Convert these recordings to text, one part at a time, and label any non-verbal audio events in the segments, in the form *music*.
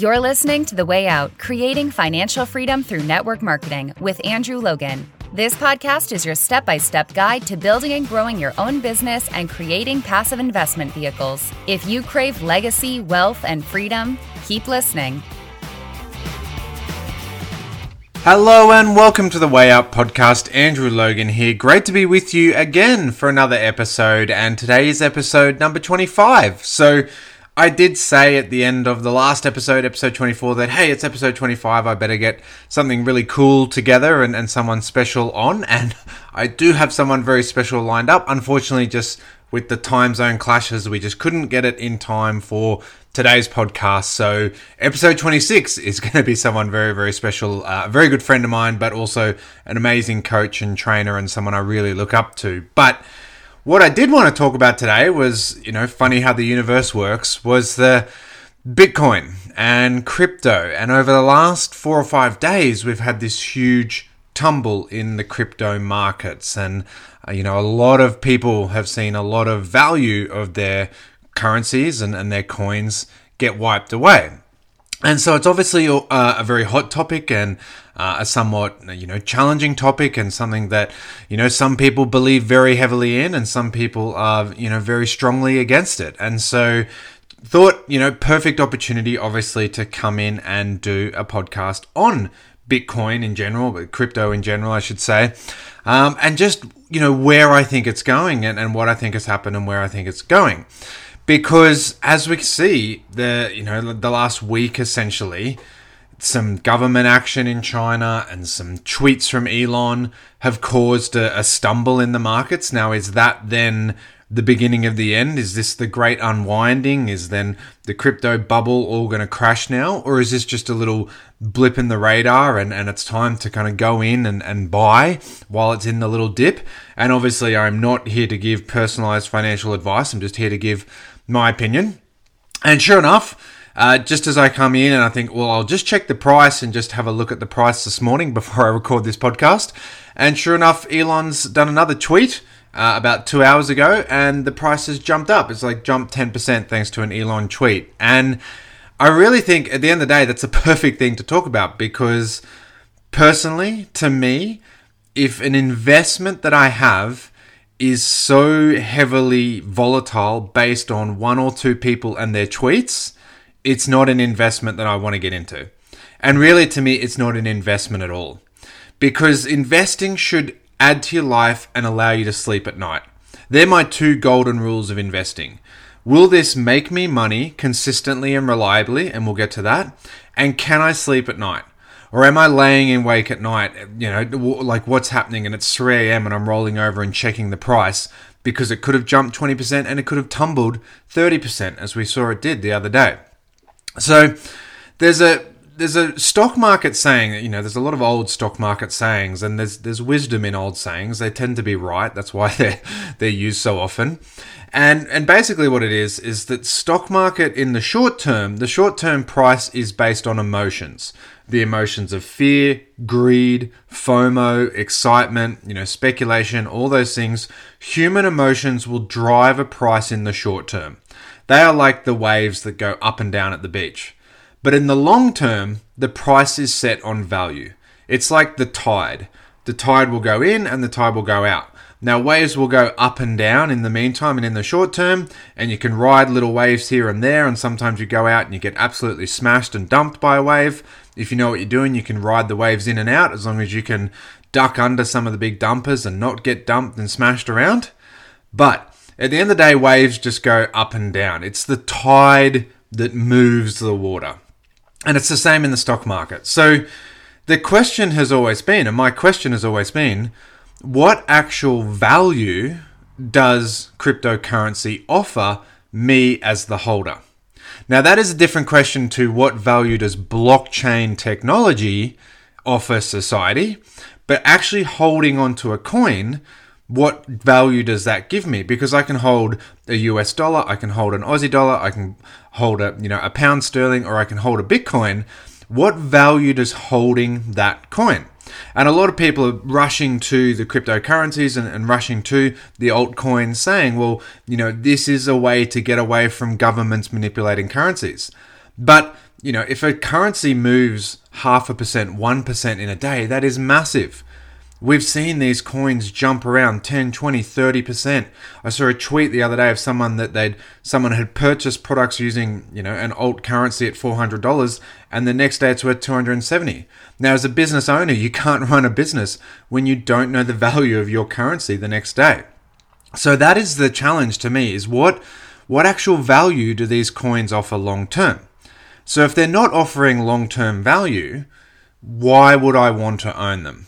You're listening to The Way Out Creating Financial Freedom Through Network Marketing with Andrew Logan. This podcast is your step by step guide to building and growing your own business and creating passive investment vehicles. If you crave legacy, wealth, and freedom, keep listening. Hello and welcome to the Way Out podcast. Andrew Logan here. Great to be with you again for another episode, and today is episode number 25. So, I did say at the end of the last episode, episode 24, that hey, it's episode 25, I better get something really cool together and, and someone special on. *laughs* And I do have someone very special lined up. Unfortunately, just with the time zone clashes, we just couldn't get it in time for today's podcast. So, episode 26 is *laughs* going to be someone very, very special, uh, a very good friend of mine, but also an amazing coach and trainer and someone I really look up to. But what I did want to talk about today was, you know, funny how the universe works, was the Bitcoin and crypto. And over the last four or five days, we've had this huge tumble in the crypto markets. And, uh, you know, a lot of people have seen a lot of value of their currencies and, and their coins get wiped away. And so it's obviously a, a very hot topic and uh, a somewhat you know challenging topic and something that you know some people believe very heavily in and some people are you know very strongly against it. And so thought you know perfect opportunity obviously to come in and do a podcast on Bitcoin in general, but crypto in general, I should say, um, and just you know where I think it's going and, and what I think has happened and where I think it's going because as we see the you know the last week essentially some government action in China and some tweets from Elon have caused a, a, stumble in the markets. Now, is that then the beginning of the end? Is this the great unwinding? Is then the crypto bubble all going to crash now? Or is this just a little blip in the radar and, and it's time to kind of go in and, and buy while it's in the little dip? And obviously, I'm not here to give personalized financial advice. I'm just here to give my opinion. And sure enough, uh, just as I come in and I think, well, I'll just check the price and just have a look at the price this morning *laughs* before I record this podcast. And sure enough, Elon's done another tweet uh, about two hours ago and the price has jumped up. It's like jumped 10% thanks to an Elon tweet. And I really think at the end of the day, that's a *laughs* perfect thing to talk about because personally, to me, if an investment that I have is so heavily volatile based on one or two people and their tweets, it's not an investment that I want to get into. And really, to me, it's not an investment at all. Because investing should add to your life and allow you to sleep at night. They're my two golden rules of investing. Will this make me money consistently and reliably? And we'll get to that. And can I sleep at night? Or am I laying in wake at night, you know, like what's happening and it's 3 a.m. and I'm rolling over and checking the price because it could have jumped 20% and it could have tumbled 30% as we saw it did the other day. So there's a there's a stock market saying, you know, there's a lot of old stock market sayings and there's there's wisdom in old sayings. They tend to be right. That's why *laughs* they're they're used so often. And and basically what it is is that stock market in the short term, the short term price is based on emotions the emotions of fear, greed, FOMO, excitement, you know, speculation, all those things, human emotions will drive a price in the short term. They are like the waves that go up and down at the beach. But in the long term, the price is set on value. It's like the tide. The tide will go in and the tide will go out. Now, waves will go up and down in the meantime and in the short term, and you can ride little waves here and there, and sometimes you go out and you get absolutely smashed and dumped by a wave. If you know what you're doing, you can ride the waves in and out as long as you can duck under some of the big dumpers and not get dumped and smashed around. But at the end of the day, waves just go up and down. It's the tide that moves the water. And it's the same in the stock market. So the question has always been, and my question has always been, what actual value does cryptocurrency offer me as the holder? Now, that is a different question to what value does blockchain technology offer society, but actually holding onto a coin, what value does that give me? Because I can hold a US dollar, I can hold an Aussie dollar, I can hold a, you know, a pound sterling, or I can hold a Bitcoin. What value does holding that coin? And a lot of people are rushing to the cryptocurrencies and, and, rushing to the altcoins, saying, well, you know, this is a way to get away from governments manipulating currencies. But you know, if a currency moves half a percent, 1% in a day, that is massive. We've seen these coins jump around 10, 20, 30%. I saw a tweet the other day of someone that they'd someone had purchased products using, you know, an alt currency at $400 and the next day it's worth 270. Now as a business owner, you can't *laughs* run a business when you don't know the value of your currency the next day. So that is the challenge to me is what what actual value do these coins offer long term? So if they're not offering long-term value, why would I want to own them?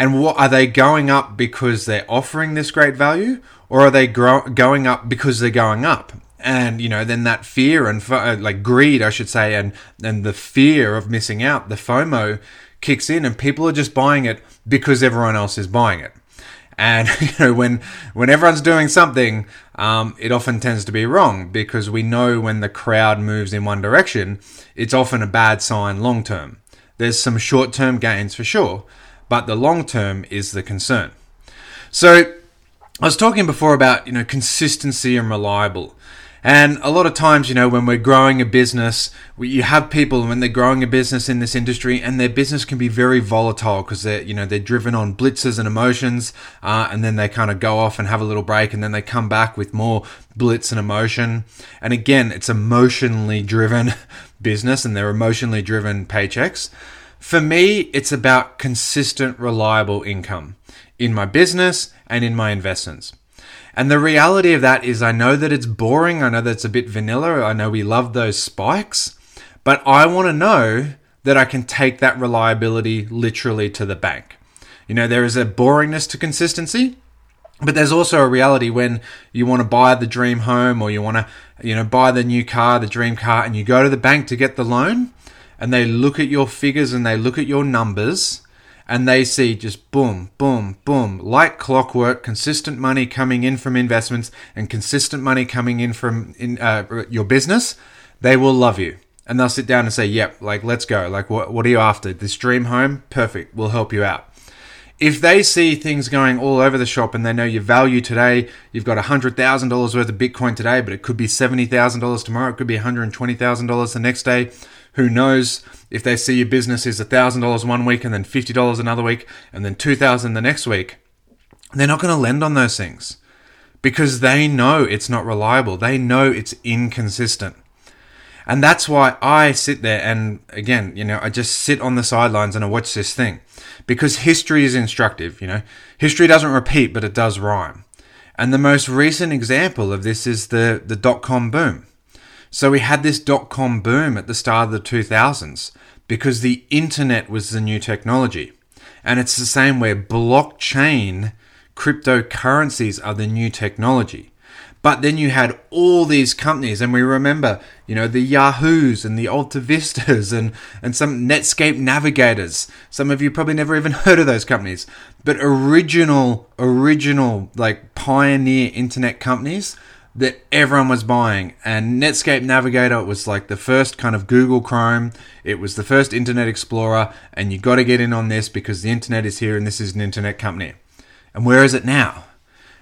And what are they going up because they're offering this great value, or are they gro- going up because they're going up? And you know, then that fear and uh, like greed, I should say, and and the fear of missing out, the FOMO, kicks in, and people are just buying it because everyone else is buying it. And *laughs* you know, when when everyone's doing something, um, it often tends to be wrong because we know when the crowd moves in one direction, it's often a bad sign long term. There's some short term gains for sure, but the long term is the concern. So I was talking before about you know consistency and reliable. And a lot of times, you know, when we're growing a business, you have people when they're growing a business in this industry, and their business can be very volatile because they're, you know, they're driven on blitzes and emotions, uh, and then they kind of go off and have a little break, and then they come back with more blitz and emotion. And again, it's emotionally driven *laughs* business, and they're emotionally driven paychecks. For me, it's about consistent, reliable income in my business and in my investments. And the reality of that is, I know that it's boring. I know that it's a bit vanilla. I know we love those spikes, but I want to know that I can take that reliability literally to the bank. You know, there is a boringness to consistency, but there's also a reality when you want to buy the dream home or you want to, you know, buy the new car, the dream car, and you go to the bank to get the loan and they look at your figures and they look at your numbers and they see just boom, boom, boom, like clockwork, consistent money coming in from investments and consistent money coming in from in uh, your business, they will love you. And they'll sit down and say, "Yep, like let's go. Like what what are you after? This dream home? Perfect. We'll help you out." If they see things going all over the shop and they know your value today, you've got $100,000 worth of Bitcoin today, but it could be $70,000 tomorrow, it could be $120,000 the next day, who knows if they see your business is $1,000 one week and then $50 another week and then 2,000 the next week, they're not going to lend on those things because they know it's not reliable. They know it's inconsistent. And that's why I sit there and again, you know, I just sit on the sidelines and I watch this thing because history is instructive, you know. History doesn't repeat, but it does rhyme. And the most recent example of this is the, the dot com boom. So we had this dot com boom at the start of the 2000s because the internet was the new technology. And it's the same where blockchain cryptocurrencies are the new technology. But then you had all these companies, and we remember, you know, the Yahoos and the Alta Vistas and, and some Netscape navigators. Some of you probably never even heard of those companies. But original, original, like pioneer internet companies that everyone was buying. And Netscape Navigator was like the first kind of Google Chrome. It was the first Internet Explorer, and you got to get in on this because the internet is here and this is an internet company. And where is it now?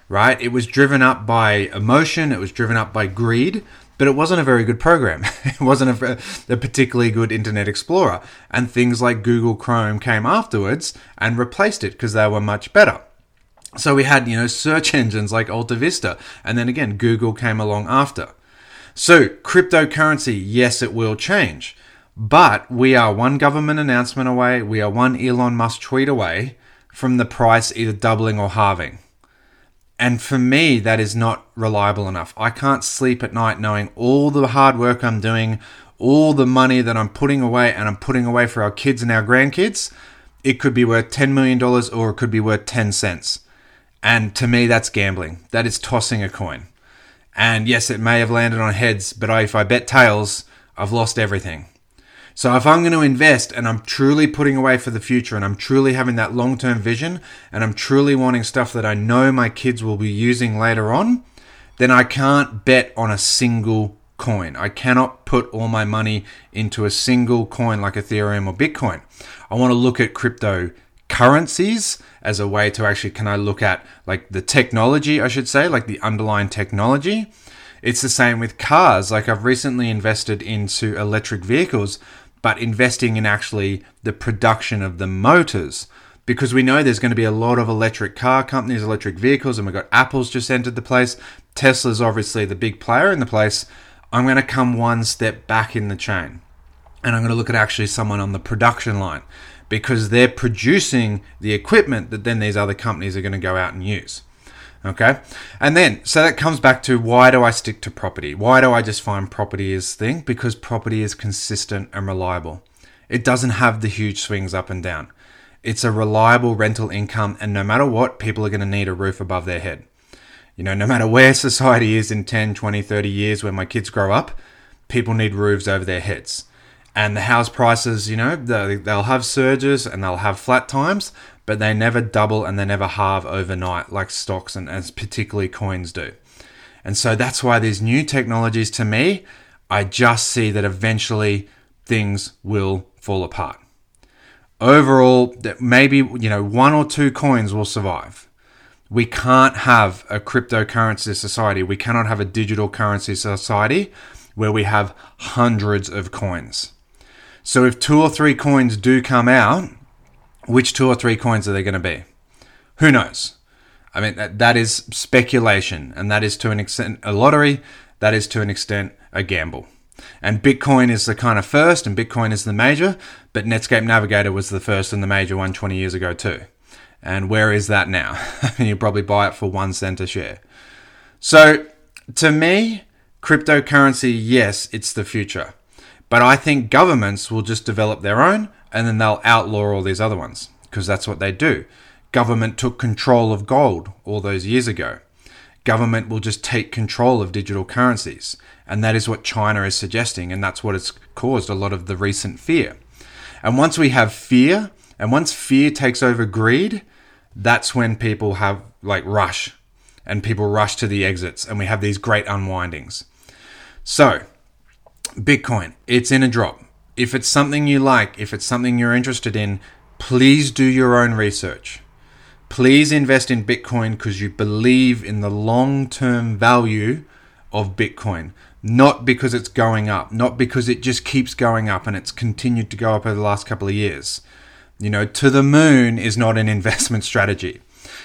Right? It was driven up by emotion, it was driven up by greed, but it wasn't a very good program. *laughs* it wasn't a, a particularly good Internet Explorer. And things like Google Chrome came afterwards and replaced it because they were much better. So we had, you know, search engines like AltaVista, and then again, Google came along after. So, cryptocurrency, yes, it will change. But we are one government announcement away, we are one Elon Musk tweet away from the price either doubling or halving. And for me, that is not reliable enough. I can't sleep at night knowing all the hard work I'm doing, all the money that I'm putting away, and I'm putting away for our kids and our grandkids. It could be worth $10 million or it could be worth 10 cents. And to me, that's gambling. That is tossing a coin. And yes, it may have landed on heads, but if I bet tails, I've lost everything. So if I'm going to invest and I'm truly putting away for the future and I'm truly having that long term vision and I'm truly wanting stuff that I know my kids will be using later on, then I can't bet on a single coin. I cannot put all my money into a single coin like Ethereum or Bitcoin. I want to look at crypto currencies as a way to actually can I look at like the technology I should say like the underlying technology It's the same with cars. Like I've recently invested into electric vehicles, but investing in actually the production of the motors because we know there's going to be a lot of electric car companies, electric vehicles, and we've got Apple's just entered the place. Tesla's obviously the big player in the place. I'm going to come one step back in the chain and I'm going to look at actually someone on the production line because they're producing the equipment that then these other companies are going to go out and use. Okay. And then, so that comes back to why do I stick to property? Why do I just find property as thing? Because property is consistent and reliable. It doesn't have the huge swings up and down. It's a reliable rental income, and no matter what, people are going to need a roof above their head. You know, no matter where *laughs* society is in 10, 20, 30 years when my kids grow up, people need roofs over their heads. And the house prices, you know, they'll have surges and they'll have flat times, but they never double and they never halve overnight like stocks and as particularly coins do. And so that's why these new technologies to me, I just see that eventually things will fall apart. Overall, maybe you know one or two coins will survive. We can't have a cryptocurrency society. We cannot have a digital currency society where we have hundreds of coins. So if two or three coins do come out, which two or three coins are they going to be? Who knows? I mean, that, that is speculation, and that is to an extent a lottery, that is to an extent a gamble. And Bitcoin is the kind of first, and Bitcoin is the major, but Netscape Navigator was the first and the major one 20 years ago, too. And where is that now? *laughs* you probably buy it for one cent a share. So, to me, cryptocurrency, yes, it's the future. But I think governments will just develop their own and then they'll outlaw all these other ones because that's what they do. Government took control of gold all those years ago. Government will just take control of digital currencies. And that is what China is suggesting. And that's what has caused a lot of the recent fear. And once we have fear, and once fear takes over greed, that's when people have like rush and people rush to the exits and we have these great unwindings. So, Bitcoin, it's in a drop if it's something you like, if it's something you're interested in, please do your own research. Please invest in Bitcoin because you believe in the long term value of Bitcoin. Not because it's going up, not because it just keeps going up and it's continued to go up over the last couple of years. You know, to the moon is not an *laughs* investment strategy.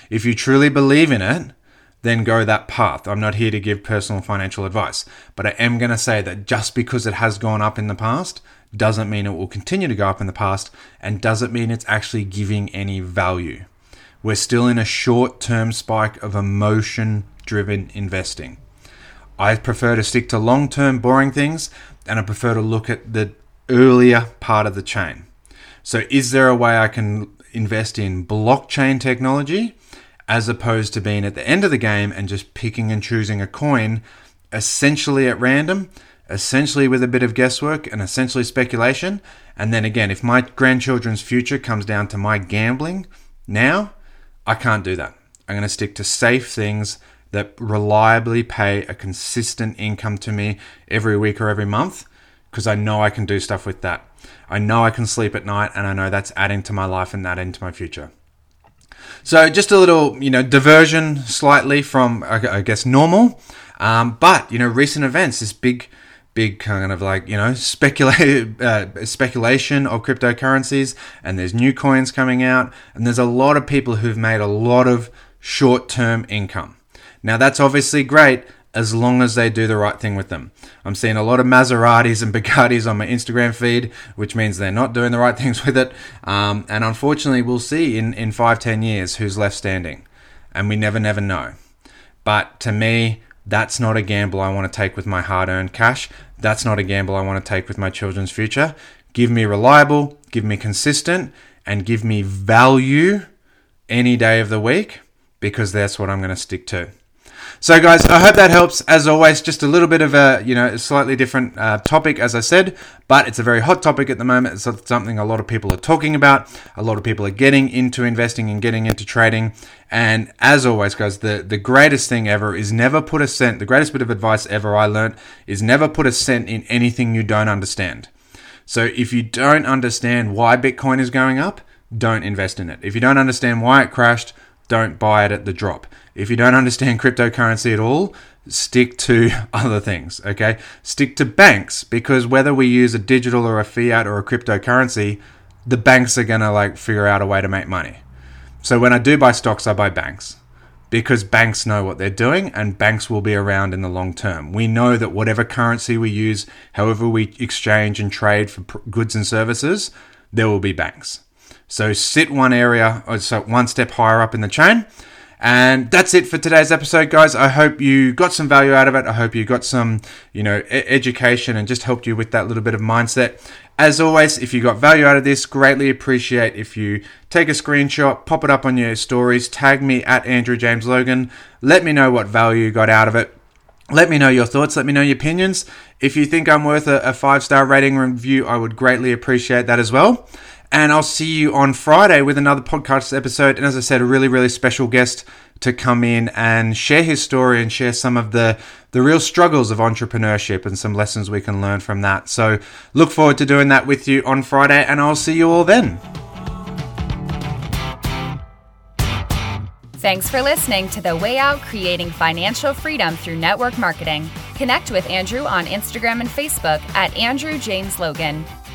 If you truly believe in it, then go that path. I'm not here to give personal financial advice, but I am going to say that just because it has gone up in the past doesn't mean it will continue to go up in the past and doesn't mean it's actually giving any value. We're still in a short term spike of emotion driven investing. I prefer to stick to long term boring things and I prefer to look at the earlier part of the chain. So, is there a way I can invest in blockchain technology as opposed to being at the end of the game and just picking and choosing a coin essentially at random? essentially with a bit of guesswork and essentially speculation. And then again, if my grandchildren's future comes down to my gambling now, I can't do that. I'm going to stick to safe things that reliably pay a consistent income to me every week or every month because I know I can do stuff with that. I know I can sleep at night and I know that's adding to my life and that into my future. So just a little, you know, diversion slightly from, I guess, normal. Um, but, you know, recent events, this big big kind of like you know speculate *laughs* uh, speculation of cryptocurrencies and there's new coins coming out and there's a lot of people who've made a lot of short-term income now that's obviously great as long as they do the right thing with them. I'm seeing a lot of Maseratis and Bugattis on my Instagram feed, which means they're not doing the right *laughs* things with it. Um, and unfortunately, we'll see in, in five, ten years who's left standing. And we never, never know. But to me, that's not a gamble I want to take with my hard earned cash. That's not a gamble I want to take with my children's future. Give me reliable, give me consistent, and give me value any day of the week because that's what I'm going to stick to. So, guys, I hope that helps. As always, just a little bit of a you know a slightly different uh, topic, as I said, but it's a very hot topic at the moment. It's something a lot of people are talking about. A lot of people are getting into investing and getting into trading. And as always, guys, the the greatest thing ever is never put a cent. The greatest bit of advice ever I learned is never put a cent in anything you don't understand. So, if you don't understand why Bitcoin is going up, don't invest in it. If you don't understand why it crashed, don't buy it at the drop. If you don't understand cryptocurrency at all, stick to *laughs* other things, okay? Stick to banks because whether we use a digital or a fiat or a cryptocurrency, the banks are going to like figure out a way to make money. So when I do buy stocks, I buy banks because banks know what they're doing and banks will be around in the long term. We know that whatever currency we use, however we exchange and trade for goods and services, there will be banks. So sit one area, or so one step higher up in the chain. And that's it for today's episode, guys. I hope you got some value out of it. I hope you got some, you know, e- education and just helped you with that little bit of mindset. As always, if you got value out of this, greatly appreciate if you take a screenshot, pop it up on your stories, tag me at Andrew James Logan. Let me know what value you got out of it. Let me know your thoughts. Let me know your opinions. If you think I'm worth a, a five star rating review, I would greatly appreciate that as well. And I'll see you on Friday with another podcast episode. And as I said, a really, really special guest to come in and share his story and share some of the, the real struggles of entrepreneurship and some lessons we can learn from that. So look forward to doing that with you on Friday, and I'll see you all then. Thanks for listening to The Way Out Creating Financial Freedom Through Network Marketing. Connect with Andrew on Instagram and Facebook at Andrew James Logan.